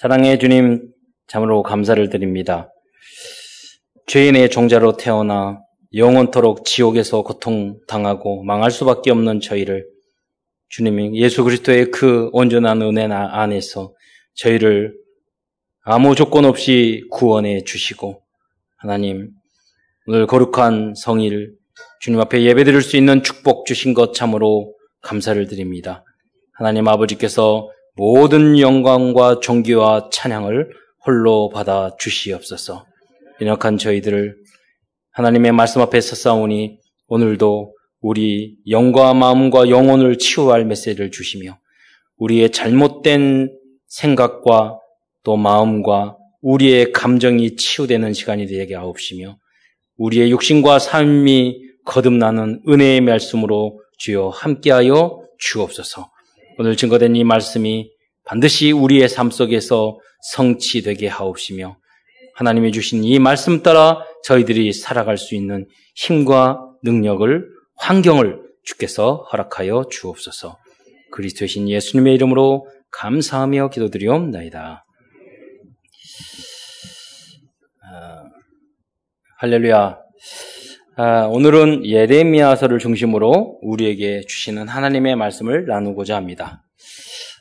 사랑해 주님, 참으로 감사를 드립니다. 죄인의 종자로 태어나 영원토록 지옥에서 고통당하고 망할 수밖에 없는 저희를 주님이 예수 그리스도의 그 온전한 은혜 안에서 저희를 아무 조건 없이 구원해 주시고 하나님 오늘 거룩한 성일 주님 앞에 예배드릴 수 있는 축복 주신 것 참으로 감사를 드립니다. 하나님 아버지께서 모든 영광과 존귀와 찬양을 홀로 받아 주시옵소서. 연약한 저희들을 하나님의 말씀 앞에 서싸우니 오늘도 우리 영과 마음과 영혼을 치유할 메시지를 주시며 우리의 잘못된 생각과 또 마음과 우리의 감정이 치유되는 시간이 되게 하옵시며 우리의 육신과 삶이 거듭나는 은혜의 말씀으로 주여 함께하여 주옵소서. 오늘 증거된 이 말씀이 반드시 우리의 삶 속에서 성취되게 하옵시며 하나님이 주신 이 말씀 따라 저희들이 살아갈 수 있는 힘과 능력을 환경을 주께서 허락하여 주옵소서. 그리스도의 신 예수님의 이름으로 감사하며 기도드리옵나이다. 아, 할렐루야. 아, 오늘은 예레미야서를 중심으로 우리에게 주시는 하나님의 말씀을 나누고자 합니다.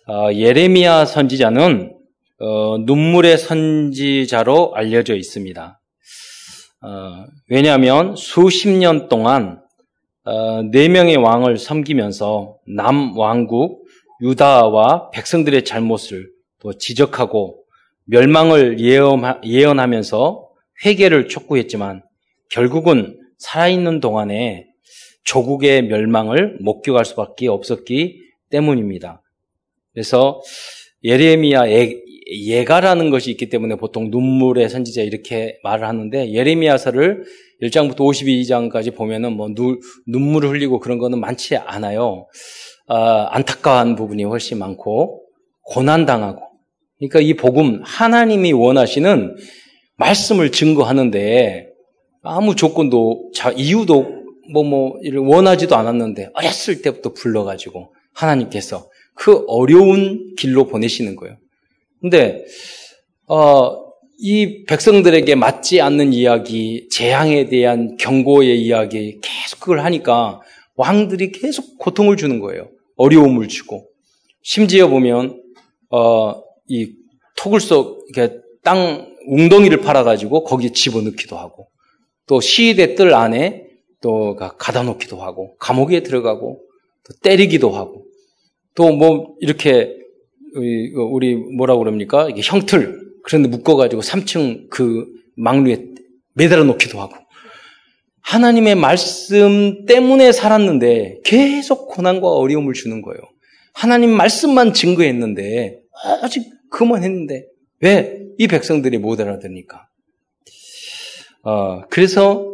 아, 예레미야 선지자는 어, 눈물의 선지자로 알려져 있습니다. 어, 왜냐하면 수십 년 동안 어, 네 명의 왕을 섬기면서 남 왕국 유다와 백성들의 잘못을 또 지적하고 멸망을 예언하면서 회개를 촉구했지만 결국은 살아있는 동안에 조국의 멸망을 목격할 수밖에 없었기 때문입니다. 그래서 예레미야 예가라는 것이 있기 때문에 보통 눈물의 선지자 이렇게 말을 하는데 예레미야서를 1장부터 52장까지 보면은 뭐 누, 눈물을 흘리고 그런 거는 많지 않아요. 아, 안타까운 부분이 훨씬 많고 고난 당하고 그러니까 이 복음 하나님이 원하시는 말씀을 증거하는데 아무 조건도 자 이유도 뭐뭐 뭐, 원하지도 않았는데 어렸을 때부터 불러가지고 하나님께서 그 어려운 길로 보내시는 거예요. 근데 어, 이 백성들에게 맞지 않는 이야기, 재앙에 대한 경고의 이야기 계속 그걸 하니까 왕들이 계속 고통을 주는 거예요. 어려움을 주고 심지어 보면 어, 이 토굴 속 이렇게 땅 웅덩이를 팔아가지고 거기에 집어넣기도 하고 또 시위대 뜰 안에 또 가다 놓기도 하고 감옥에 들어가고 또 때리기도 하고 또 뭐 이렇게 우리 뭐라고 그럽니까? 이게 형틀 그런데 묶어가지고 3층 그 망루에 매달아 놓기도 하고 하나님의 말씀 때문에 살았는데 계속 고난과 어려움을 주는 거예요. 하나님 말씀만 증거했는데 아직 그만 했는데 왜 이 백성들이 못 알아듣니까? 어, 그래서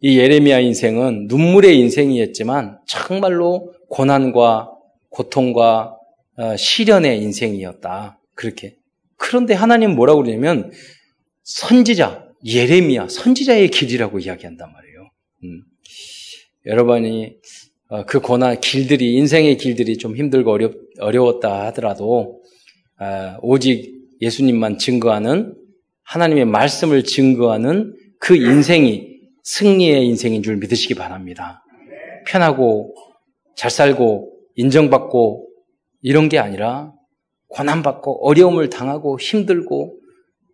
이 예레미야 인생은 눈물의 인생이었지만 정말로 고난과 고통과 어, 시련의 인생이었다. 그렇게. 그런데 하나님 뭐라고 그러냐면 선지자, 예레미야, 선지자의 길이라고 이야기한단 말이에요. 음. 여러분이 어, 그 고난, 길들이, 인생의 길들이 좀 힘들고 어렵, 어려웠다 하더라도, 어, 오직 예수님만 증거하는 하나님의 말씀을 증거하는 그 인생이 승리의 인생인 줄 믿으시기 바랍니다. 편하고 잘 살고 인정받고 이런 게 아니라 고난받고 어려움을 당하고 힘들고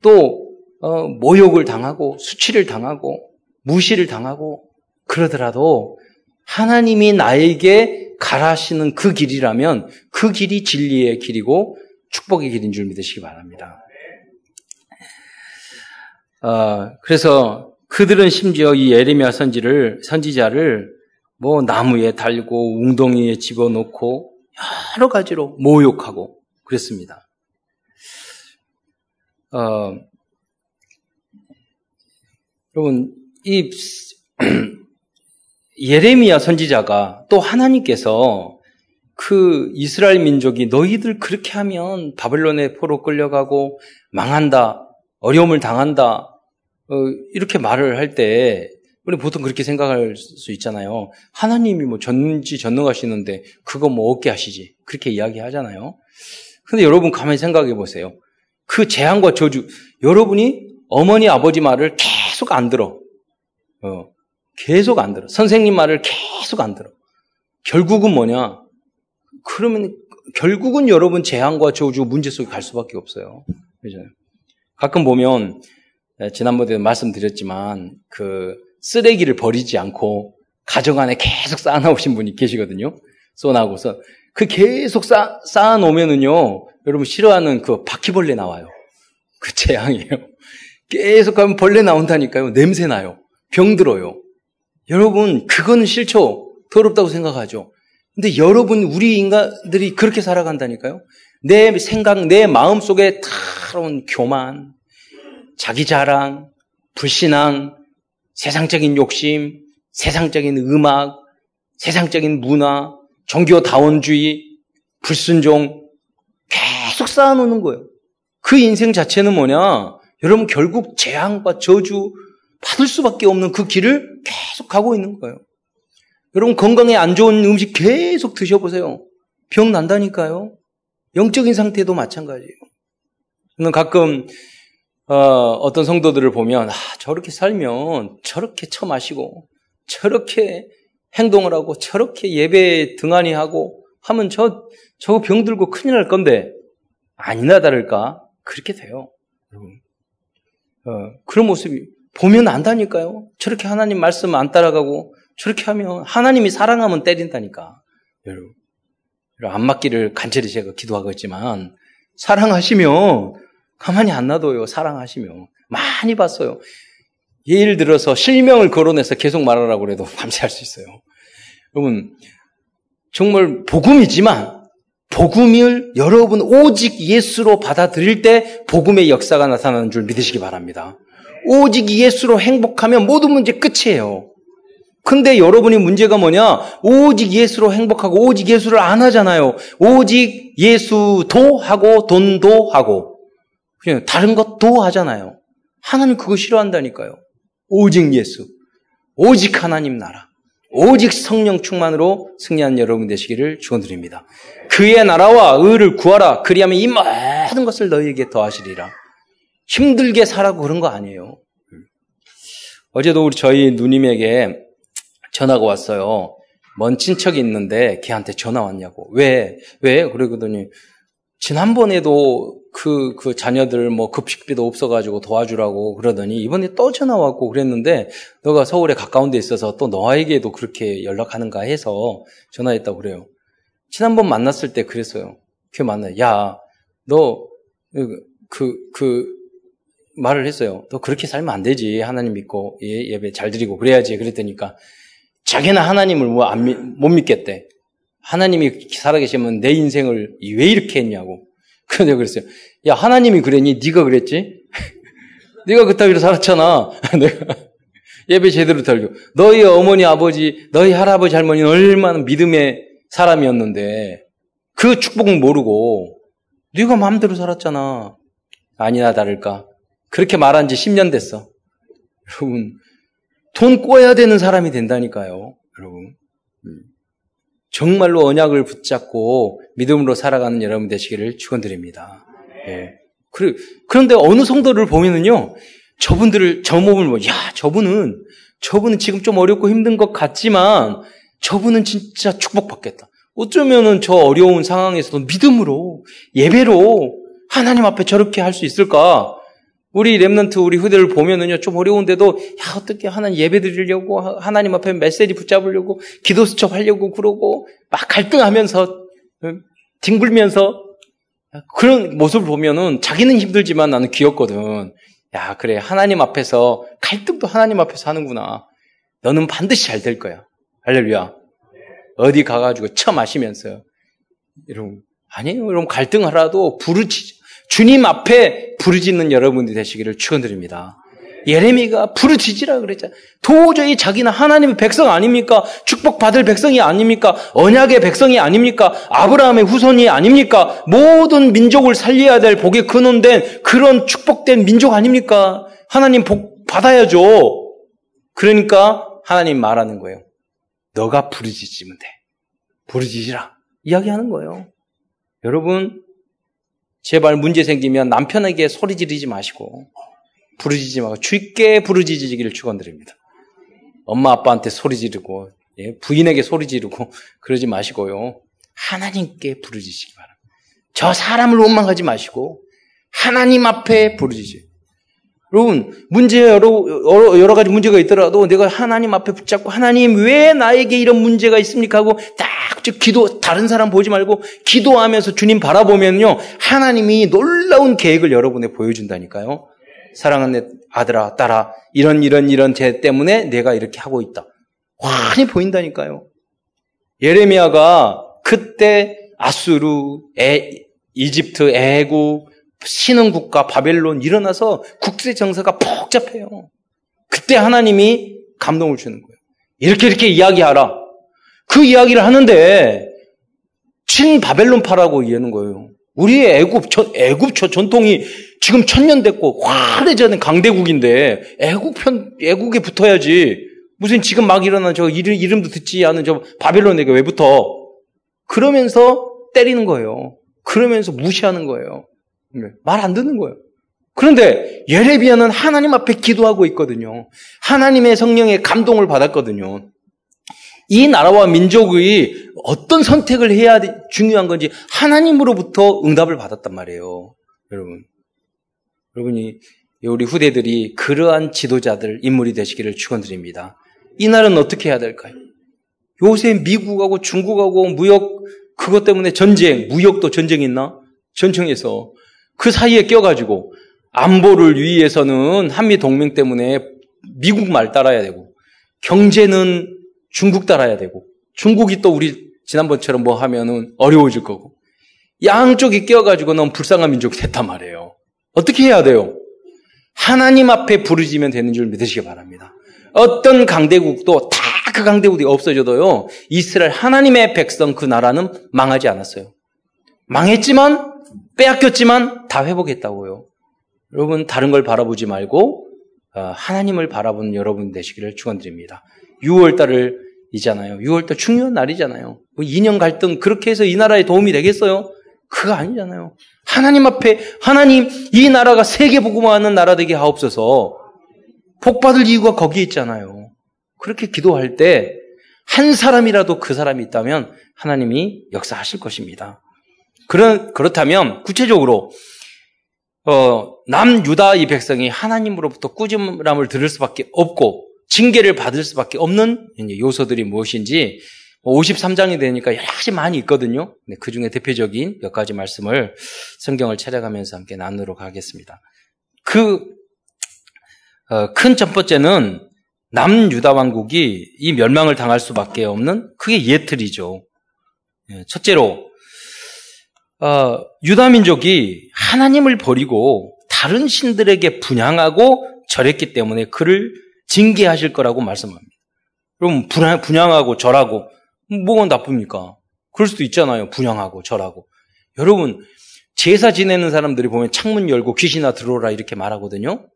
또 어, 모욕을 당하고 수치를 당하고 무시를 당하고 그러더라도 하나님이 나에게 가라시는 그 길이라면 그 길이 진리의 길이고 축복의 길인 줄 믿으시기 바랍니다. 어, 그래서 그들은 심지어 이 에레미야 선지를 선지자를 뭐 나무에 달고 웅덩이에 집어넣고 여러 가지로 모욕하고 그랬습니다. 어, 여러분, 이 예레미야 선지자가 또 하나님께서 그 이스라엘 민족이 너희들 그렇게 하면 바벨론의 포로 끌려가고 망한다, 어려움을 당한다, 어, 이렇게 말을 할 때 우리 보통 그렇게 생각할 수 있잖아요. 하나님이 뭐 전지 전능하시는데 그거 뭐 없게 하시지. 그렇게 이야기 하잖아요. 근데 여러분 가만히 생각해 보세요. 그 재앙과 저주, 여러분이 어머니, 아버지 말을 계속 안 들어. 어, 계속 안 들어. 선생님 말을 계속 안 들어. 결국은 뭐냐? 그러면 결국은 여러분 재앙과 저주 문제 속에 갈 수밖에 없어요. 그죠? 가끔 보면 예, 지난번에도 말씀드렸지만 그 쓰레기를 버리지 않고 가정 안에 계속 쌓아놓으신 분이 계시거든요. 쏘나고서 그 계속 쌓, 쌓아놓으면은요, 여러분 싫어하는 그 바퀴벌레 나와요. 그 재앙이에요. 계속 가면 벌레 나온다니까요. 냄새 나요. 병 들어요. 여러분, 그거는 싫죠. 더럽다고 생각하죠. 근데 여러분, 우리 인간들이 그렇게 살아간다니까요. 내 생각, 내 마음 속에 타로운 교만, 자기 자랑, 불신앙, 세상적인 욕심, 세상적인 음악, 세상적인 문화, 종교 다원주의, 불순종 계속 쌓아놓는 거예요. 그 인생 자체는 뭐냐? 여러분 결국 재앙과 저주 받을 수밖에 없는 그 길을 계속 가고 있는 거예요. 여러분 건강에 안 좋은 음식 계속 드셔보세요. 병 난다니까요. 영적인 상태도 마찬가지예요. 저는 가끔 어, 떤 성도들을 보면 아, 저렇게 살면 저렇게 처마시고 저렇게 행동을 하고 저렇게 예배 등한히 하고 하면 저 저거 병 들고 큰일 날 건데 아니나 다를까 그렇게 돼요. 어, 그런 모습이 보면 안다니까요. 저렇게 하나님 말씀 안 따라가고 저렇게 하면 하나님이 사랑하면 때린다니까. 여러분, 안 맞기를 간절히 제가 기도하고 있지만 사랑하시면 가만히 안 놔둬요. 사랑하시면 많이 봤어요. 예를 들어서 실명을 거론해서 계속 말하라고 그래도 밤새 할 수 있어요. 여러분 정말 복음이지만 복음을 여러분 오직 예수로 받아들일 때 복음의 역사가 나타나는 줄 믿으시기 바랍니다. 오직 예수로 행복하면 모든 문제 끝이에요. 근데 여러분이 문제가 뭐냐? 오직 예수로 행복하고 오직 예수를 안 하잖아요. 오직 예수도 하고 돈도 하고 그냥 다른 것도 하잖아요. 하나님 그거 싫어한다니까요. 오직 예수, 오직 하나님 나라, 오직 성령 충만으로 승리한 여러분 되시기를 축원드립니다. 그의 나라와 의를 구하라. 그리하면 이 모든 것을 너희에게 더하시리라. 힘들게 살라고 그런 거 아니에요. 어제도 우리 저희 누님에게 전화가 왔어요. 먼 친척이 있는데 걔한테 전화 왔냐고. 왜? 왜? 그러거든요. 지난번에도 그, 그 자녀들 뭐 급식비도 없어가지고 도와주라고 그러더니 이번에 또 전화 왔고 그랬는데 너가 서울에 가까운 데 있어서 또 너에게도 그렇게 연락하는가 해서 전화했다고 그래요. 지난번 만났을 때 그랬어요. 그 만나, 야, 너, 그, 그, 그, 말을 했어요. 너 그렇게 살면 안 되지. 하나님 믿고 예, 예배 잘 드리고 그래야지. 그랬더니까 자기는 하나님을 뭐 안, 못 믿겠대. 하나님이 살아계시면 내 인생을 왜 이렇게 했냐고. 그래서 그랬어요. 야, 하나님이 그랬니? 네가 그랬지? 네가 그따위로 살았잖아. 내가 예배 제대로 달고. 너희 어머니, 아버지, 너희 할아버지, 할머니는 얼마나 믿음의 사람이었는데 그 축복은 모르고 네가 마음대로 살았잖아. 아니나 다를까. 그렇게 말한 지 10년 됐어. 여러분, 돈 꿔야 되는 사람이 된다니까요. 여러분. 음. 정말로 언약을 붙잡고 믿음으로 살아가는 여러분 되시기를 축원드립니다. 예. 그런데 어느 성도를 보면은요, 저분들을 저 몸을 뭐, 야, 저분은 저분은 지금 좀 어렵고 힘든 것 같지만 저분은 진짜 축복받겠다. 어쩌면은 저 어려운 상황에서도 믿음으로 예배로 하나님 앞에 저렇게 할 수 있을까? 우리 랩런트 우리 후대를 보면은요 좀 어려운데도 야 어떻게 하나님 예배 드리려고 하나님 앞에 메시지 붙잡으려고 기도 수첩 하려고 그러고 막 갈등하면서 뒹굴면서 그런 모습을 보면은 자기는 힘들지만 나는 귀엽거든. 야 그래 하나님 앞에서 갈등도 하나님 앞에서 하는구나. 너는 반드시 잘 될 거야. 할렐루야. 어디 가가지고 쳐 마시면서 여러분 아니에요. 여러분 갈등하라도 부르치 주님 앞에 부르짖는 여러분들이 되시기를 축원드립니다. 예레미가 부르짖으라 그랬잖아요. 도저히 자기는 하나님의 백성 아닙니까? 축복받을 백성이 아닙니까? 언약의 백성이 아닙니까? 아브라함의 후손이 아닙니까? 모든 민족을 살려야 될 복의 근원된 그런 축복된 민족 아닙니까? 하나님 복 받아야죠. 그러니까 하나님 말하는 거예요. 너가 부르짖으면 돼. 부르짖으라. 이야기하는 거예요. 여러분, 제발 문제 생기면 남편에게 소리 지르지 마시고 부르짖지 말고 주께 부르짖으기를 축원드립니다. 엄마 아빠한테 소리 지르고 예, 부인에게 소리 지르고 그러지 마시고요. 하나님께 부르짖으시기 바랍니다. 저 사람을 원망하지 마시고 하나님 앞에 부르짖으세요. 여러분, 문제 여러, 여러 가지 문제가 있더라도 내가 하나님 앞에 붙잡고 하나님 왜 나에게 이런 문제가 있습니까? 하고 딱 기도, 다른 사람 보지 말고 기도하면서 주님 바라보면요. 하나님이 놀라운 계획을 여러분에 보여준다니까요. 사랑하는 아들아, 딸아, 이런, 이런, 이런 죄 때문에 내가 이렇게 하고 있다. 환히 보인다니까요. 예레미야가 그때 아수르, 에, 이집트, 애국, 신흥 국가 바벨론 일어나서 국제 정세가 복잡해요. 그때 하나님이 감동을 주는 거예요. 이렇게 이렇게 이야기하라. 그 이야기를 하는데 친 바벨론파라고 이해하는 거예요. 우리의 애굽, 전, 애굽 전통이 지금 천년 됐고 화려전 강대국인데 애국 편 애국에 붙어야지. 무슨 지금 막 일어난 저 이름, 이름도 듣지 않은 저 바벨론에게 왜 붙어? 그러면서 때리는 거예요. 그러면서 무시하는 거예요. 네. 말안 듣는 거예요. 그런데 예레비야는 하나님 앞에 기도하고 있거든요. 하나님의 성령의 감동을 받았거든요. 이 나라와 민족의 어떤 선택을 해야 중요한 건지 하나님으로부터 응답을 받았단 말이에요. 여러분. 여러분이 우리 후대들이 그러한 지도자들 인물이 되시기를 축원드립니다. 이 나라는 어떻게 해야 될까요? 요새 미국하고 중국하고 무역 그것 때문에 전쟁, 무역도 전쟁 있나? 전청에서 그 사이에 껴가지고 안보를 위해서는 한미 동맹 때문에 미국 말 따라야 되고 경제는 중국 따라야 되고 중국이 또 우리 지난번처럼 뭐 하면은 어려워질 거고 양쪽이 껴가지고 너무 불쌍한 민족이 됐단 말이에요. 어떻게 해야 돼요? 하나님 앞에 부르지면 되는 줄 믿으시기 바랍니다. 어떤 강대국도 다 그 강대국이 없어져도요, 이스라엘 하나님의 백성 그 나라는 망하지 않았어요. 망했지만 빼앗겼지만 다 회복했다고요. 여러분 다른 걸 바라보지 말고 어, 하나님을 바라보는 여러분 되시기를 축원드립니다. 6월 달을 이잖아요. 6월 달 중요한 날이잖아요. 뭐 2년 갈등 그렇게 해서 이 나라에 도움이 되겠어요? 그거 아니잖아요. 하나님 앞에 하나님 이 나라가 세계 복음화하는 나라 되게 하옵소서. 복 받을 이유가 거기에 있잖아요. 그렇게 기도할 때 한 사람이라도 그 사람이 있다면 하나님이 역사하실 것입니다. 그런, 그렇다면 구체적으로 어, 남유다 이 백성이 하나님으로부터 꾸짐함을 들을 수밖에 없고 징계를 받을 수밖에 없는 요소들이 무엇인지 53장이 뭐 되니까 여러 가지 많이 있거든요. 그 중에 대표적인 몇 가지 말씀을 성경을 찾아가면서 함께 나누도록 하겠습니다. 그, 어, 큰 첫 번째는 남유다 왕국이 이 멸망을 당할 수밖에 없는 그게 예틀이죠. 예, 첫째로 어, 유다 민족이 하나님을 버리고 다른 신들에게 분양하고 절했기 때문에 그를 징계하실 거라고 말씀합니다. 그럼 분양하고 절하고 뭐가 나쁩니까? 그럴 수도 있잖아요. 분양하고 절하고. 여러분 제사 지내는 사람들이 보면 창문 열고 귀신아 들어오라 이렇게 말하거든요.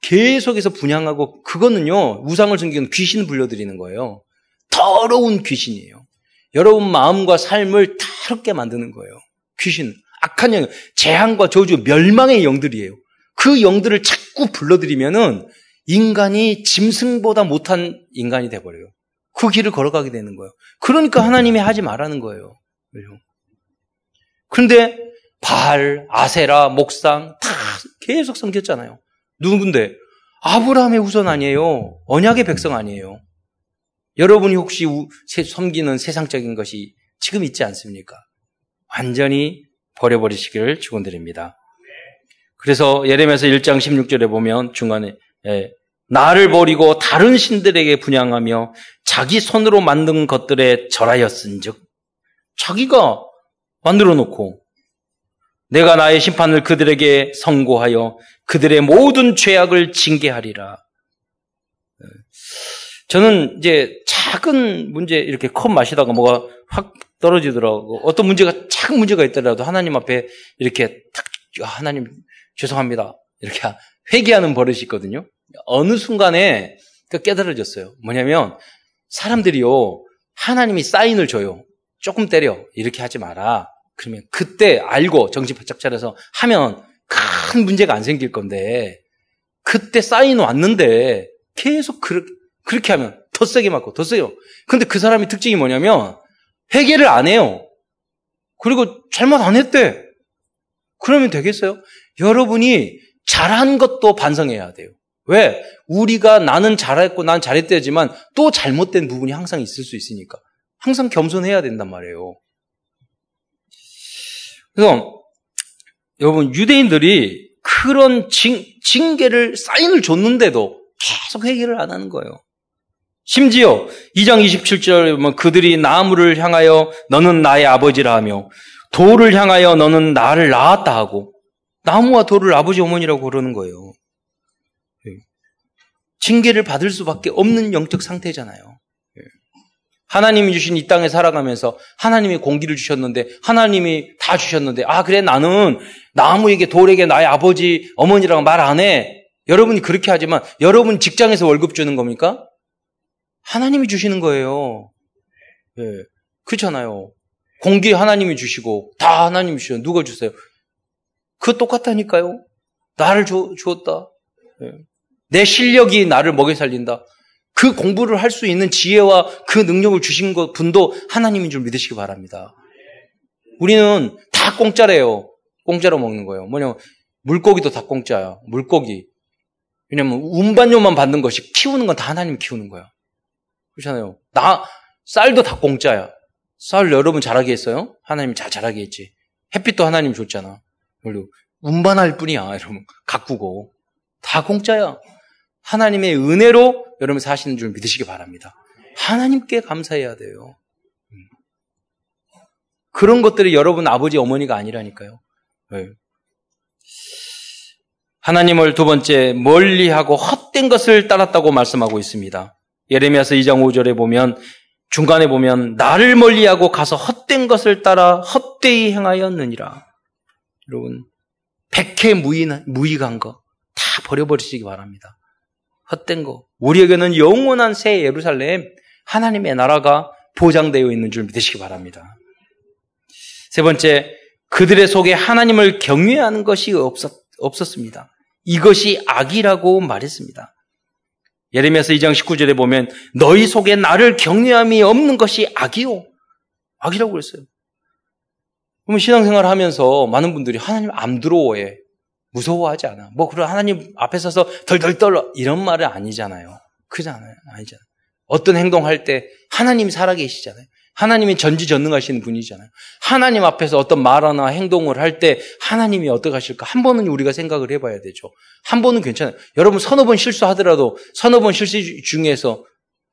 계속해서 분양하고 그거는요 우상을 숨기는 귀신 불려드리는 거예요. 더러운 귀신이에요. 여러분 마음과 삶을 더럽게 만드는 거예요. 귀신, 악한 영, 재앙과 저주, 멸망의 영들이에요. 그 영들을 자꾸 불러들이면은 인간이 짐승보다 못한 인간이 돼버려요. 그 길을 걸어가게 되는 거예요. 그러니까 하나님이 하지 말라는 거예요. 그런데 발, 아세라, 목상 다 계속 섬겼잖아요. 누군데? 아브라함의 후손 아니에요. 언약의 백성 아니에요. 여러분이 혹시 섬기는 세상적인 것이 지금 있지 않습니까? 완전히 버려버리시기를 축원드립니다. 그래서 예레미야서 1장 16절에 보면 중간에 예, 나를 버리고 다른 신들에게 분양하며 자기 손으로 만든 것들에 절하였은즉 자기가 만들어 놓고 내가 나의 심판을 그들에게 선고하여 그들의 모든 죄악을 징계하리라. 예. 저는 이제 작은 문제 이렇게 컵 마시다가 뭐가 확 떨어지더라고. 어떤 문제가 작은 문제가 있더라도 하나님 앞에 이렇게 탁 하나님 죄송합니다. 이렇게 회개하는 버릇이 있거든요. 어느 순간에 그 깨달아졌어요. 뭐냐면 사람들이요 하나님이 사인을 줘요. 조금 때려 이렇게 하지 마라. 그러면 그때 알고 정신 바짝 차려서 하면 큰 문제가 안 생길 건데 그때 사인 왔는데 계속 그렇게, 그렇게 하면 더 세게 맞고 더 맞고 근데 그 사람의 특징이 뭐냐면 회개를 안 해요. 그리고 잘못 안 했대. 그러면 되겠어요? 여러분이 잘한 것도 반성해야 돼요. 왜? 우리가 나는 잘했고 난 잘했대지만 또 잘못된 부분이 항상 있을 수 있으니까. 항상 겸손해야 된단 말이에요. 그래서 여러분 유대인들이 그런 징, 징계를 사인을 줬는데도 계속 회개를 안 하는 거예요. 심지어 2장 27절에 보면 그들이 나무를 향하여 너는 나의 아버지라 하며 돌을 향하여 너는 나를 낳았다 하고 나무와 돌을 아버지 어머니라고 그러는 거예요. 예. 징계를 받을 수밖에 없는 영적 상태잖아요. 예. 하나님이 주신 이 땅에 살아가면서 하나님이 공기를 주셨는데 하나님이 다 주셨는데 아 그래 나는 나무에게 돌에게 나의 아버지 어머니라고 말 안 해. 여러분이 그렇게 하지만 여러분 직장에서 월급 주는 겁니까? 하나님이 주시는 거예요. 예. 그렇잖아요. 공기 하나님이 주시고 다 하나님이 주셔. 누가 주세요? 그 똑같다니까요. 나를 주, 었다 예. 내 실력이 나를 먹여 살린다. 그 공부를 할 수 있는 지혜와 그 능력을 주신 것 분도 하나님인 줄 믿으시기 바랍니다. 우리는 다 공짜래요. 공짜로 먹는 거예요. 뭐냐면 물고기도 다 공짜야. 물고기. 왜냐면 운반료만 받는 것이 키우는 건 다 하나님이 키우는 거야. 그렇잖아요. 나 쌀도 다 공짜야. 쌀 여러분 잘하게 했어요? 하나님 잘 자라게 했지. 햇빛도 하나님 줬잖아. 그리고 운반할 뿐이야, 여러분. 가꾸고. 다 공짜야. 하나님의 은혜로 여러분 사시는 줄 믿으시기 바랍니다. 하나님께 감사해야 돼요. 음. 그런 것들이 여러분 아버지, 어머니가 아니라니까요. 네. 하나님을 두 번째 멀리하고 헛된 것을 따랐다고 말씀하고 있습니다. 예레미야서 2장 5절에 보면 중간에 보면 나를 멀리하고 가서 헛된 것을 따라 헛되이 행하였느니라. 여러분 백해 무인, 무익한 거 다 버려버리시기 바랍니다. 헛된 거. 우리에게는 영원한 새 예루살렘 하나님의 나라가 보장되어 있는 줄 믿으시기 바랍니다. 세 번째, 그들의 속에 하나님을 경외하는 것이 없었, 없었습니다. 이것이 악이라고 말했습니다. 예레미야서 2장 19절에 보면 너희 속에 나를 경외함이 없는 것이 악이요. 악이라고 그랬어요. 그러면 신앙생활을 하면서 많은 분들이 하나님 안 들어오해. 무서워하지 않아. 뭐 그런 하나님 앞에 서서 덜덜 떨어 이런 말은 아니잖아요. 그잖아요. 아니잖아요. 어떤 행동할 때 하나님이 살아계시잖아요. 하나님이 전지전능하신 분이잖아요. 하나님 앞에서 어떤 말 하나 행동을 할 때 하나님이 어떻게 하실까? 한 번은 우리가 생각을 해봐야 되죠. 한 번은 괜찮아요. 여러분 서너 번 실수하더라도 서너 번 실수 중에서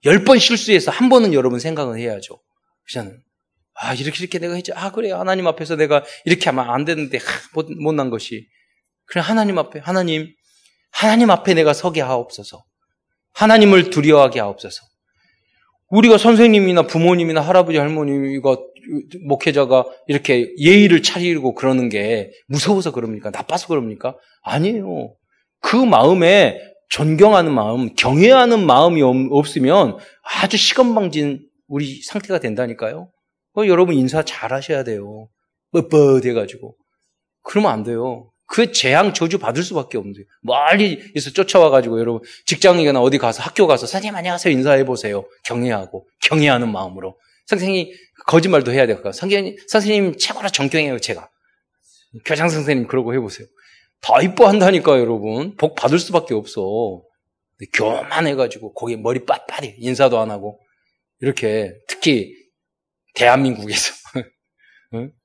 열 번 실수해서 한 번은 여러분 생각을 해야죠. 그렇잖아요. 아, 이렇게 이렇게 내가 했지. 아, 그래. 하나님 앞에서 내가 이렇게 하면 안 되는데, 못, 못난 것이. 그래, 하나님 앞에, 하나님, 하나님 앞에 내가 서게 하옵소서. 하나님을 두려워하게 하옵소서. 우리가 선생님이나 부모님이나 할아버지 할머니가 목회자가 이렇게 예의를 차리고 그러는 게 무서워서 그럽니까? 나빠서 그럽니까? 아니에요. 그 마음에 존경하는 마음, 경외하는 마음이 없으면 아주 시건방진 우리 상태가 된다니까요. 어, 여러분 인사 잘 하셔야 돼요. 뻣뻣해가지고. 그러면 안 돼요. 그 재앙 저주 받을 수밖에 없는데 멀리에서 쫓아와가지고 여러분 직장이나 어디 가서 학교 가서 선생님 안녕하세요 인사해 보세요. 경외하고 경외하는 마음으로. 선생님이 거짓말도 해야 될까 선생님 선생님 최고로 존경해요 제가. 교장 선생님 그러고 해보세요. 다 이뻐한다니까 여러분. 복 받을 수밖에 없어. 교만해가지고 거기 머리 빳빳해 인사도 안 하고. 이렇게 특히 대한민국에서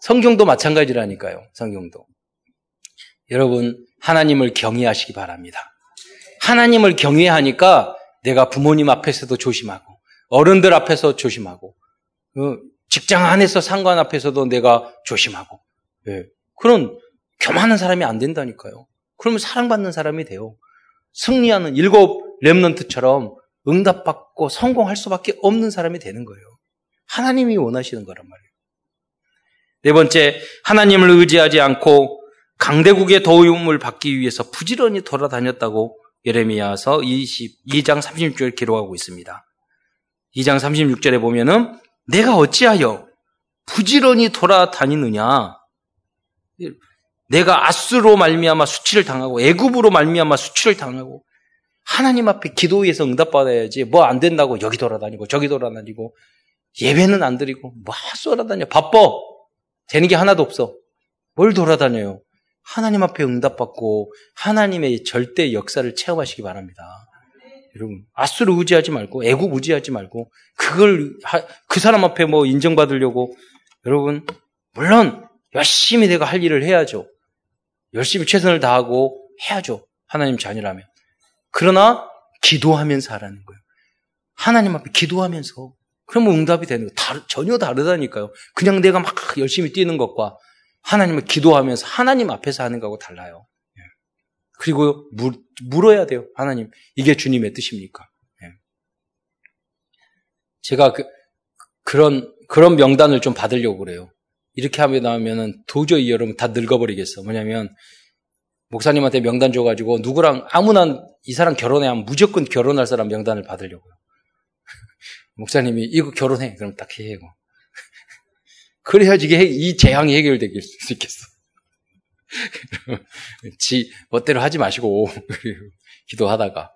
성경도 마찬가지라니까요. 성경도. 여러분, 하나님을 경외하시기 바랍니다. 하나님을 경외하니까 내가 부모님 앞에서도 조심하고, 어른들 앞에서 조심하고, 어, 직장 안에서 상관 앞에서도 내가 조심하고, 네. 그런 교만한 사람이 안 된다니까요. 그러면 사랑받는 사람이 돼요. 승리하는 일곱 렘넌트처럼 응답받고 성공할 수밖에 없는 사람이 되는 거예요. 하나님이 원하시는 거란 말이에요. 네 번째, 하나님을 의지하지 않고 강대국의 도움을 받기 위해서 부지런히 돌아다녔다고 예레미야서 22장 36절에 기록하고 있습니다. 2장 36절에 보면은 내가 어찌하여 부지런히 돌아다니느냐? 내가 아스로 말미암아 수치를 당하고 애굽으로 말미암아 수치를 당하고 하나님 앞에 기도해서 응답받아야지 뭐 안 된다고 여기 돌아다니고 저기 돌아다니고 예배는 안 드리고 뭐 쏘아다녀 바빠 되는 게 하나도 없어. 뭘 돌아다녀요? 하나님 앞에 응답받고 하나님의 절대 역사를 체험하시기 바랍니다. 여러분 아수를 의지하지 말고 애국 의지하지 말고 그걸 그 사람 앞에 뭐 인정받으려고 여러분 물론 열심히 내가 할 일을 해야죠. 열심히 최선을 다하고 해야죠. 하나님 자녀라면. 그러나 기도하면서 하라는 거예요. 하나님 앞에 기도하면서 그러면 응답이 되는 거예요. 다르, 전혀 다르다니까요. 그냥 내가 막 열심히 뛰는 것과 하나님을 기도하면서 하나님 앞에서 하는 거하고 달라요. 예. 그리고 물, 물어야 돼요. 하나님, 이게 주님의 뜻입니까? 예. 제가 그, 그런, 그런 명단을 좀 받으려고 그래요. 이렇게 하면 나오면은 도저히 여러분 다 늙어버리겠어. 뭐냐면, 목사님한테 명단 줘가지고 누구랑 아무나 이 사람 결혼해야 무조건 결혼할 사람 명단을 받으려고요. 목사님이 이거 결혼해. 그럼 딱 해고. 그래야지 이 재앙이 해결될 수 있겠어. 지 멋대로 하지 마시고 기도하다가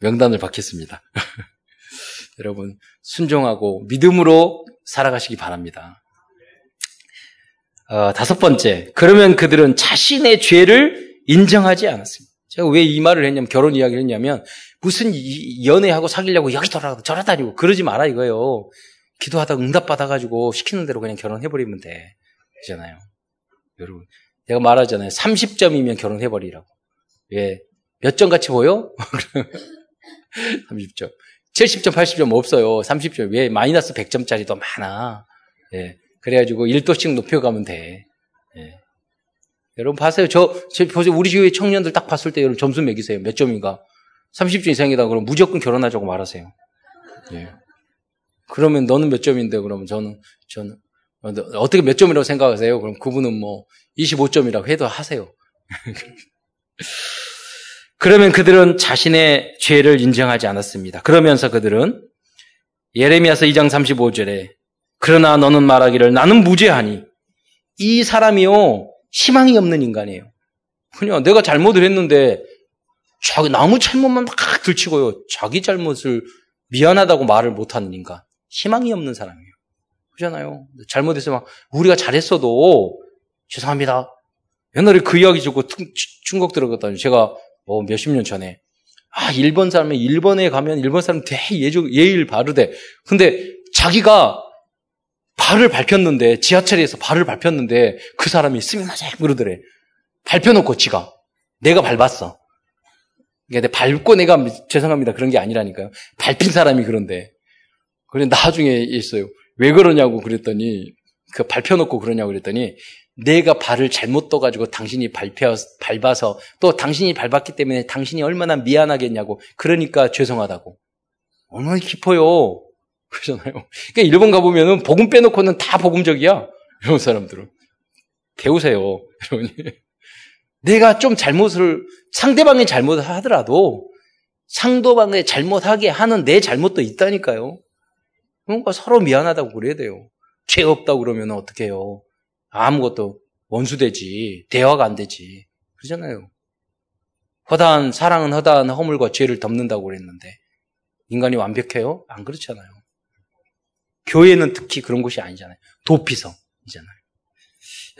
명단을 받겠습니다. 여러분 순종하고 믿음으로 살아가시기 바랍니다. 어, 다섯 번째, 그러면 그들은 자신의 죄를 인정하지 않았습니다. 제가 왜 이 말을 했냐면 결혼 이야기를 했냐면 무슨 연애하고 사귀려고 여기 돌아가고 저러 다니고 그러지 마라 이거예요. 기도하다가 응답 받아가지고 시키는 대로 그냥 결혼해버리면 돼. 그잖아요. 여러분. 내가 말하잖아요. 30점이면 결혼해버리라고. 예. 몇 점 같이 보여? 30점. 70점, 80점 없어요. 30점. 왜 마이너스 100점짜리도 많아. 예. 그래가지고 1도씩 높여가면 돼. 예. 여러분 봤어요. 저, 저 보세요. 우리 교회 청년들 딱 봤을 때 여러분 점수 매기세요. 몇 점인가? 30점 이상이다 그러면 무조건 결혼하자고 말하세요. 예. 그러면 너는 몇 점인데 그러면 저는 저는 어, 어떻게 몇 점이라고 생각하세요? 그럼 그분은 뭐 25점이라고 해도 하세요. 그러면 그들은 자신의 죄를 인정하지 않았습니다. 그러면서 그들은 예레미야서 2장 35절에 그러나 너는 말하기를 나는 무죄하니 이 사람이요 희망이 없는 인간이에요. 그냥 내가 잘못을 했는데 자기 나무 잘못만 막 들치고요. 자기 잘못을 미안하다고 말을 못하는 인간. 희망이 없는 사람이에요. 그잖아요. 잘못해서 막 우리가 잘했어도 죄송합니다. 옛날에 그 이야기 듣고 충격 들어갔다니 제가 뭐 몇십 년 전에 아 일본 사람이 일본에 가면 일본 사람 되게 예조, 예의를 바르대. 근데 자기가 발을 밝혔는데 지하철에서 발을 밝혔는데 그 사람이 스미마세 그러더래. 밟혀놓고 지가 내가 밟았어. 그러니까 밟고 내가 죄송합니다 그런 게 아니라니까요. 밟힌 사람이 그런데 그래 나중에 있어요. 왜 그러냐고 그랬더니 그 밟혀놓고 그러냐고 그랬더니 내가 발을 잘못 떠가지고 당신이 밟혀, 밟아서 또 당신이 밟았기 때문에 당신이 얼마나 미안하겠냐고 그러니까 죄송하다고 얼마나 깊어요. 그러잖아요. 그러니까 일본 가보면은 복음 빼놓고는 다 복음적이야. 이런 사람들은. 배우세요. 여러분이. 내가 좀 잘못을, 상대방이 잘못을 하더라도 상대방이 잘못하게 하는 내 잘못도 있다니까요. 그러니까 서로 미안하다고 그래야 돼요. 죄 없다고 그러면 어떻게 해요? 아무것도 원수되지. 대화가 안 되지. 그러잖아요. 허다한, 사랑은 허다한 허물과 죄를 덮는다고 그랬는데, 인간이 완벽해요? 안 그렇잖아요. 교회는 특히 그런 곳이 아니잖아요. 도피성이잖아요.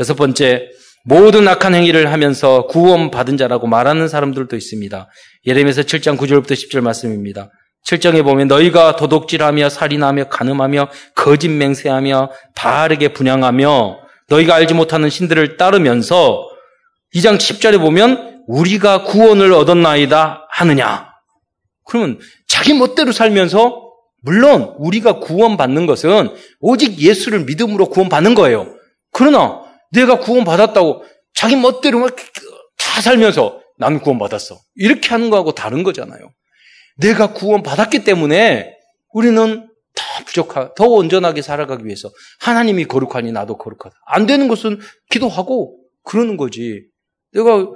여섯 번째, 모든 악한 행위를 하면서 구원받은 자라고 말하는 사람들도 있습니다. 예레미야서 7장 9절부터 10절 말씀입니다. 7장에 보면 너희가 도둑질하며 살인하며 간음하며 거짓 맹세하며 바르게 분양하며 너희가 알지 못하는 신들을 따르면서 2장 10절에 보면 우리가 구원을 얻었나이다 하느냐. 그러면 자기 멋대로 살면서 물론 우리가 구원받는 것은 오직 예수를 믿음으로 구원받는 거예요. 그러나 내가 구원받았다고 자기 멋대로 다 살면서 나는 구원받았어. 이렇게 하는 거하고 다른 거잖아요. 내가 구원받았기 때문에 우리는 더 부족하, 더 온전하게 살아가기 위해서 하나님이 거룩하니 나도 거룩하다. 안 되는 것은 기도하고 그러는 거지. 내가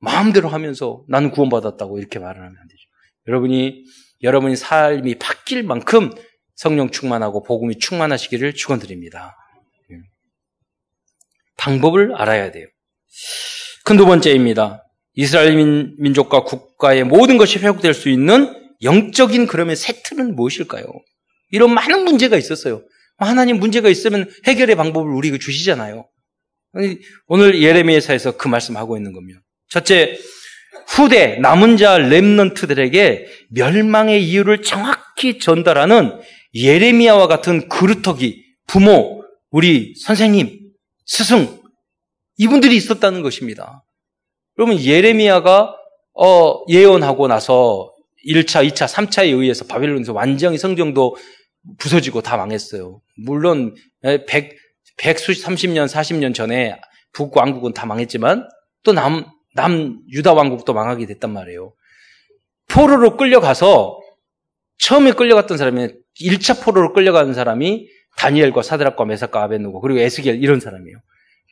마음대로 하면서 나는 구원받았다고 이렇게 말을 하면 안 되죠. 여러분이 여러분의 삶이 바뀔 만큼 성령 충만하고 복음이 충만하시기를 축원드립니다. 예. 방법을 알아야 돼요. 큰 두 번째입니다. 이스라엘 민, 족과 국가의 모든 것이 회복될 수 있는 영적인 그러면 세트는 무엇일까요? 이런 많은 문제가 있었어요. 하나님 문제가 있으면 해결의 방법을 우리에게 주시잖아요. 오늘 예레미야서에서 그 말씀하고 있는 겁니다. 첫째, 후대 남은 자 렘넌트들에게 멸망의 이유를 정확히 전달하는 예레미야와 같은 그루터기 부모, 우리 선생님, 스승 이분들이 있었다는 것입니다. 그러면 예레미야가 어, 예언하고 나서 1차, 2차, 3차에 의해서 바벨론에서 완전히 성경도 부서지고 다 망했어요. 물론 100, 130년, 40년 전에 북왕국은 다 망했지만 또 남, 남 유다 왕국도 망하게 됐단 말이에요. 포로로 끌려가서 처음에 끌려갔던 사람이 1차 포로로 끌려가는 사람이 다니엘과 사드락과 메사과 아벤누고 그리고 에스겔 이런 사람이에요.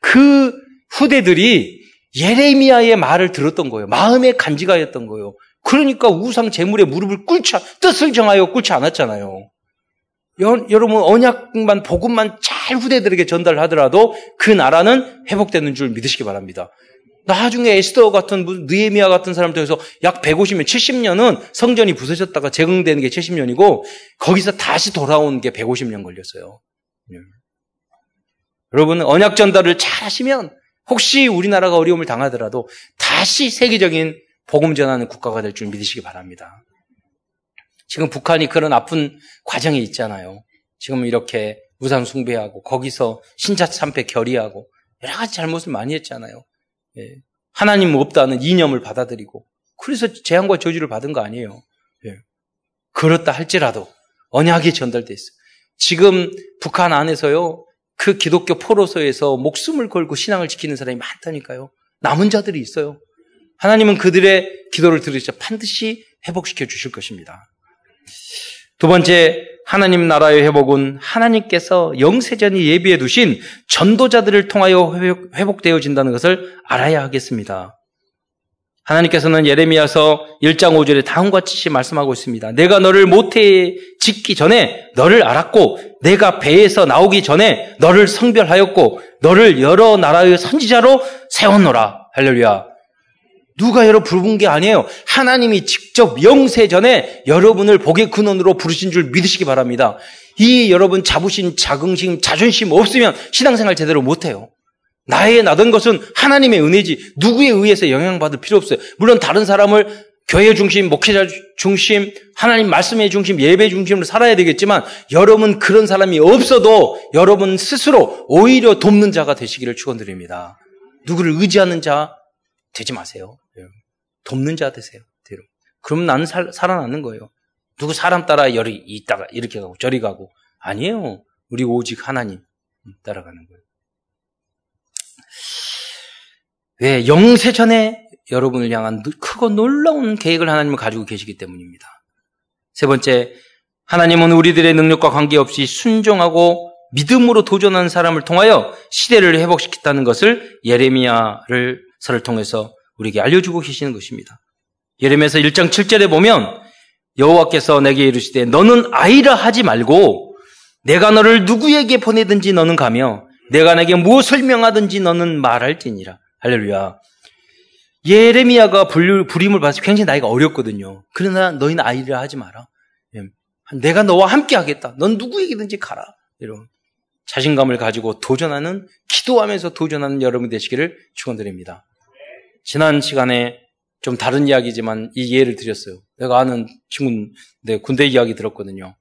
그 후대들이 예레미야의 말을 들었던 거예요. 마음에 간지가였던 거예요. 그러니까 우상 제물에 무릎을 꿇지 뜻을 정하여 꿇지 않았잖아요. 여, 여러분 언약만 복음만 잘 후대들에게 전달하더라도 그 나라는 회복되는 줄 믿으시기 바랍니다. 나중에 에스더 같은 느에미아 같은 사람들에서 약 150년, 70년은 성전이 부서졌다가 재건되는 게 70년이고 거기서 다시 돌아오는 게 150년 걸렸어요. 예. 여러분 언약 전달을 잘 하시면 혹시 우리나라가 어려움을 당하더라도 다시 세계적인 복음 전하는 국가가 될 줄 믿으시기 바랍니다. 지금 북한이 그런 아픈 과정이 있잖아요. 지금 이렇게 우상 숭배하고 거기서 신자 참패 결의하고 여러 가지 잘못을 많이 했잖아요. 예. 하나님 없다는 이념을 받아들이고 그래서 재앙과 저주를 받은 거 아니에요. 예. 그렇다 할지라도 언약이 전달돼 있어요. 지금 북한 안에서요 그 기독교 포로서에서 목숨을 걸고 신앙을 지키는 사람이 많다니까요. 남은 자들이 있어요. 하나님은 그들의 기도를 들으셔 반드시 회복시켜 주실 것입니다. 두 번째, 하나님 나라의 회복은 하나님께서 영세전이 예비해 두신 전도자들을 통하여 회복되어진다는 것을 알아야 하겠습니다. 하나님께서는 예레미야서 1장 5절에 다음과 같이 말씀하고 있습니다. 내가 너를 모태에 짓기 전에 너를 알았고 내가 배에서 나오기 전에 너를 성별하였고 너를 여러 나라의 선지자로 세웠노라. 할렐루야. 누가 여러 부른 게 아니에요. 하나님이 직접 영세 전에 여러분을 복의 근원으로 부르신 줄 믿으시기 바랍니다. 이 여러분 자부심, 자긍심, 자존심 없으면 신앙생활 제대로 못해요. 나의 나던 것은 하나님의 은혜지 누구에 의해서 영향받을 필요 없어요. 물론 다른 사람을 교회 중심, 목회자 중심, 하나님 말씀의 중심, 예배 중심으로 살아야 되겠지만 여러분 그런 사람이 없어도 여러분 스스로 오히려 돕는 자가 되시기를 축원드립니다. 누구를 의지하는 자 되지 마세요. 돕는 자 되세요. 대로. 그럼 나는 살, 살아나는 거예요. 누구 사람 따라 열이 있다가 이렇게 가고 저리 가고 아니에요. 우리 오직 하나님 따라가는 거예요. 왜 영세 전에 여러분을 향한 크고 놀라운 계획을 하나님은 가지고 계시기 때문입니다. 세 번째, 하나님은 우리들의 능력과 관계없이 순종하고 믿음으로 도전하는 사람을 통하여 시대를 회복시켰다는 것을 예레미야를 설을 통해서 우리에게 알려주고 계시는 것입니다. 예레미야서 1장 7절에 보면 여호와께서 내게 이르시되 너는 아이라 하지 말고 내가 너를 누구에게 보내든지 너는 가며 내가 내게 무엇을 명하든지 너는 말할지니라. 할렐루야. 예레미야가 불임을 받아서 굉장히 나이가 어렸거든요. 그러나 너희는 아이라 하지 마라. 예. 내가 너와 함께 하겠다. 넌 누구에게든지 가라. 이런 자신감을 가지고 도전하는 기도하면서 도전하는 여러분 되시기를 축원드립니다. 지난 시간에 좀 다른 이야기지만 이 예를 드렸어요. 내가 아는 친구인데 군대 이야기 들었거든요.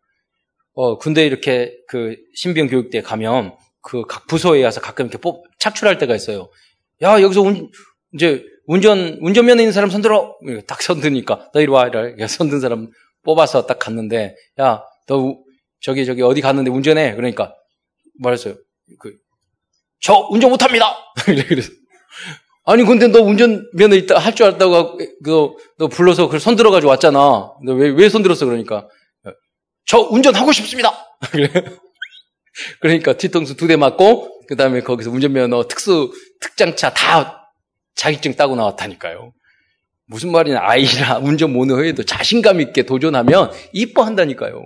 어, 군대 이렇게 그 신병 교육대 가면 그 각 부서에 와서 가끔 이렇게 뽑, 착출할 때가 있어요. 야, 여기서 운, 이제 운전, 운전면허 있는 사람 손들어! 딱 손드니까, 너 이리 와, 이래. 손든 사람 뽑아서 딱 갔는데, 야, 너 저기, 저기 어디 갔는데 운전해. 그러니까, 말했어요. 그, 저 운전 못합니다! 그래서, 아니 근데 너 운전면허 있다 할 줄 알다고 그너 불러서 그걸 손 들어 가지고 왔잖아. 너왜왜 손 들었어 그러니까 저 운전하고 싶습니다. 그러니까 뒤통수 두 대 맞고 그 다음에 거기서 운전면허 특수 특장차 다 자격증 따고 나왔다니까요. 무슨 말이냐 아이라 운전 모노 해도 자신감 있게 도전하면 이뻐한다니까요.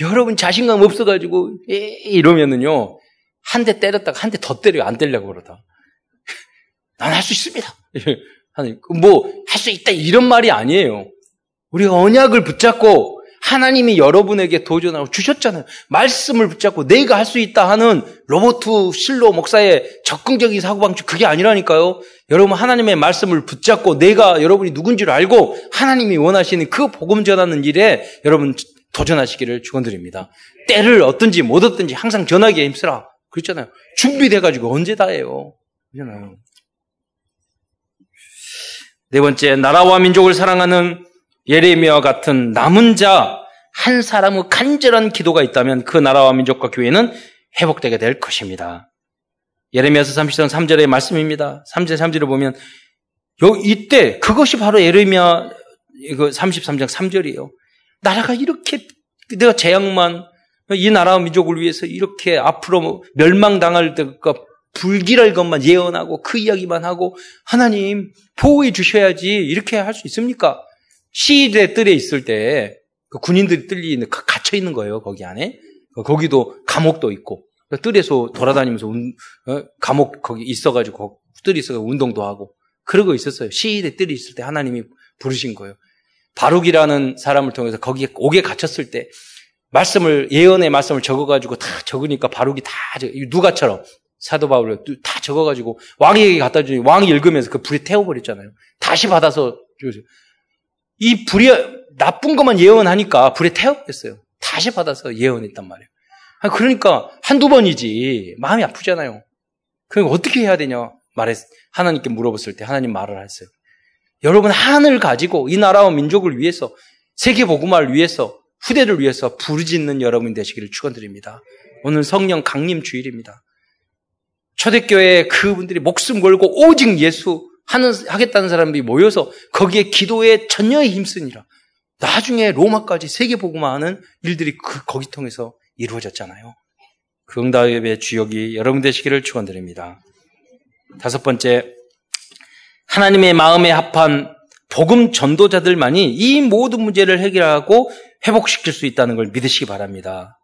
여러분 자신감 없어가지고 이러면은요 한 대 때렸다가 한 대 더 때려요 안 때리려고 그러다 난 할 수 있습니다 하나님 뭐 할 수 있다 이런 말이 아니에요 우리가 언약을 붙잡고 하나님이 여러분에게 도전하고 주셨잖아요. 말씀을 붙잡고 내가 할 수 있다 하는 로버트 실로 목사의 적극적인 사고방식 그게 아니라니까요. 여러분 하나님의 말씀을 붙잡고 내가 여러분이 누군지를 알고 하나님이 원하시는 그 복음 전하는 일에 여러분 도전하시기를 축원드립니다. 때를 얻든지 못 얻든지 항상 전하기에 힘쓰라. 그렇잖아요. 준비돼가지고 언제 다 해요. 그렇잖아요. 네 번째, 나라와 민족을 사랑하는 예레미야와 같은 남은 자 한 사람의 간절한 기도가 있다면 그 나라와 민족과 교회는 회복되게 될 것입니다. 예레미야서 30장 3절의 말씀입니다. 3절 3절을 보면 요 이때 그것이 바로 예레미야 그 33장 3절이에요. 나라가 이렇게 내가 재앙만 이 나라와 민족을 위해서 이렇게 앞으로 멸망당할 때가 불길할 것만 예언하고 그 이야기만 하고 하나님 보호해 주셔야지 이렇게 할 수 있습니까? 시대 뜰에 있을 때 그 군인들이 뜰이 갇혀 있는 거예요 거기 안에 거기도 감옥도 있고 그 뜰에서 돌아다니면서 운, 어? 감옥 거기 있어가지고 뜰이 있어서 운동도 하고 그러고 있었어요 시대 뜰이 있을 때 하나님이 부르신 거예요 바룩이라는 사람을 통해서 거기에 옥에 갇혔을 때 말씀을 예언의 말씀을 적어가지고 다 적으니까 바룩이 다 누가처럼 사도 바울을 다 적어가지고 왕에게 갖다 주니 왕이 읽으면서 그 불에 태워버렸잖아요. 다시 받아서. 이 불이 나쁜 것만 예언하니까 불에 태웠겠어요. 다시 받아서 예언했단 말이에요. 그러니까 한두 번이지 마음이 아프잖아요. 그러니까 어떻게 해야 되냐 말했 하나님께 물어봤을 때 하나님 말을 했어요. 여러분 하늘 가지고 이 나라와 민족을 위해서 세계 복음화를 위해서 후대를 위해서 부르짖는 여러분 되시기를 축원드립니다. 오늘 성령 강림 주일입니다. 초대교회 그분들이 목숨 걸고 오직 예수 하는, 하겠다는 사람들이 모여서 거기에 기도에 전혀에 힘쓰니라. 나중에 로마까지 세계복음화하는 일들이 그, 거기 통해서 이루어졌잖아요. 그 응답의 주역이 여러분 되시기를 축원드립니다. 다섯 번째, 하나님의 마음에 합한 복음 전도자들만이 이 모든 문제를 해결하고 회복시킬 수 있다는 걸 믿으시기 바랍니다.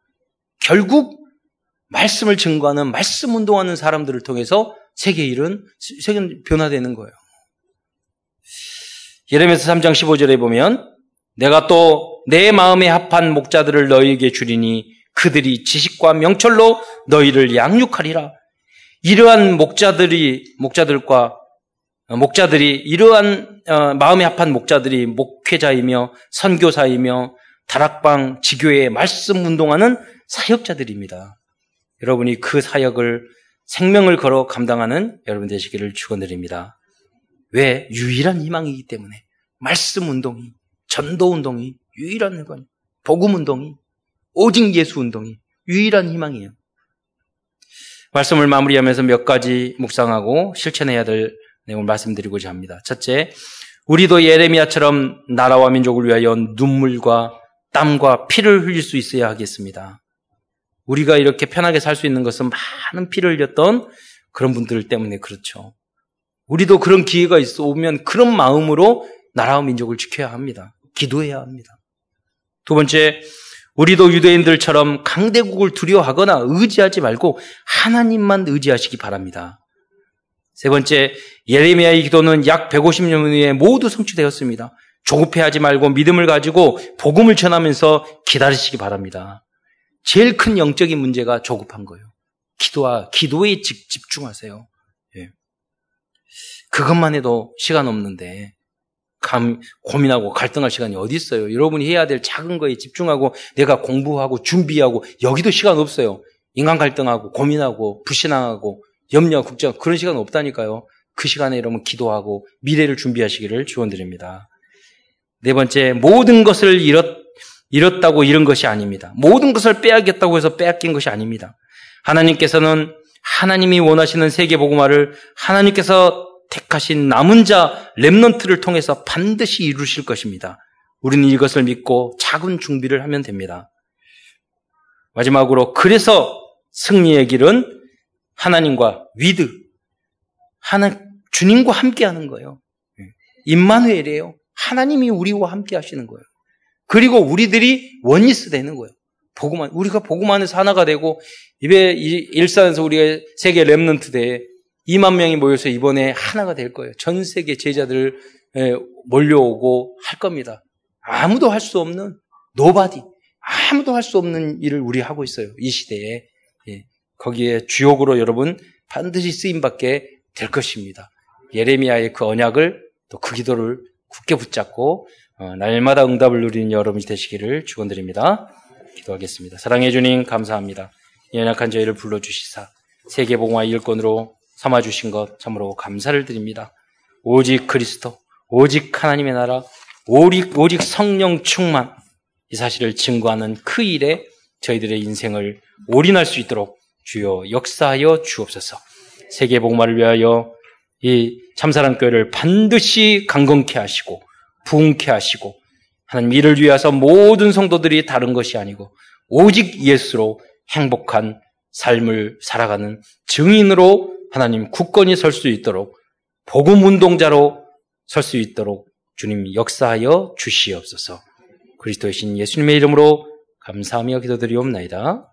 결국 말씀을 증거하는 말씀 운동하는 사람들을 통해서 세계 일은 세계는 변화되는 거예요. 예레미야서 3장 15절에 보면 내가 또 내 마음에 합한 목자들을 너희에게 주리니 그들이 지식과 명철로 너희를 양육하리라. 이러한 목자들이 목자들과 어, 목자들이 이러한 어, 마음에 합한 목자들이 목회자이며 선교사이며 다락방 지교에 말씀 운동하는 사역자들입니다. 여러분이 그 사역을 생명을 걸어 감당하는 여러분 되시기를 축원드립니다. 왜? 유일한 희망이기 때문에 말씀 운동이 전도 운동이 유일한 희망, 복음 운동이 오직 예수 운동이 유일한 희망이에요. 말씀을 마무리하면서 몇 가지 묵상하고 실천해야 될 내용을 말씀드리고자 합니다. 첫째, 우리도 예레미야처럼 나라와 민족을 위하여 눈물과 땀과 피를 흘릴 수 있어야 하겠습니다. 우리가 이렇게 편하게 살 수 있는 것은 많은 피를 흘렸던 그런 분들 때문에 그렇죠. 우리도 그런 기회가 있어 오면 그런 마음으로 나라와 민족을 지켜야 합니다. 기도해야 합니다. 두 번째, 우리도 유대인들처럼 강대국을 두려워하거나 의지하지 말고 하나님만 의지하시기 바랍니다. 세 번째, 예레미야의 기도는 약 150년 후에 모두 성취되었습니다. 조급해하지 말고 믿음을 가지고 복음을 전하면서 기다리시기 바랍니다. 제일 큰 영적인 문제가 조급한 거예요. 기도와 기도에 집중하세요. 예. 그것만 해도 시간 없는데 감, 고민하고 갈등할 시간이 어디 있어요? 여러분이 해야 될 작은 거에 집중하고 내가 공부하고 준비하고 여기도 시간 없어요. 인간 갈등하고 고민하고 불신앙하고 염려, 걱정 그런 시간 없다니까요. 그 시간에 여러분 기도하고 미래를 준비하시기를 축원드립니다. 네 번째 모든 것을 잃었 잃었다고 잃은 것이 아닙니다. 모든 것을 빼앗겼다고 해서 빼앗긴 것이 아닙니다. 하나님께서는 하나님이 원하시는 세계 복음화를 하나님께서 택하신 남은 자 remnant를 통해서 반드시 이루실 것입니다. 우리는 이것을 믿고 작은 준비를 하면 됩니다. 마지막으로 그래서 승리의 길은 하나님과 with 하나 주님과 함께 하는 거예요. 임마누엘이에요. 하나님이 우리와 함께 하시는 거예요. 그리고 우리들이 oneness 되는 거예요. 복음 우리가 안에서 하나가 되고 이에 일산에서 우리가 세계 remnant 대회 2만 명이 모여서 이번에 하나가 될 거예요. 전 세계 제자들 몰려오고 할 겁니다. 아무도 할 수 없는 nobody 아무도 할 수 없는 일을 우리 하고 있어요. 이 시대에 예. 거기에 주역으로 여러분 반드시 쓰임 받게 될 것입니다. 예레미야의 그 언약을 또 그 기도를 굳게 붙잡고 어, 날마다 응답을 누리는 여러분이 되시기를 축원드립니다. 기도하겠습니다. 사랑해 주님 감사합니다. 연약한 저희를 불러주시사 세계봉화 일권으로 삼아주신 것 참으로 감사를 드립니다. 오직 그리스도, 오직 하나님의 나라, 오직, 오직 성령 충만 이 사실을 증거하는 그 일에 저희들의 인생을 올인할 수 있도록 주여 역사하여 주옵소서. 세계복음화를 위하여 이 참사랑 교회를 반드시 강건케 하시고 부흥케 하시고 하나님 이를 위해서 모든 성도들이 다른 것이 아니고 오직 예수로 행복한 삶을 살아가는 증인으로 하나님 굳건히 설 수 있도록 복음 운동자로 설 수 있도록 주님 역사하여 주시옵소서. 그리스도의 신 예수님의 이름으로 감사하며 기도드리옵나이다.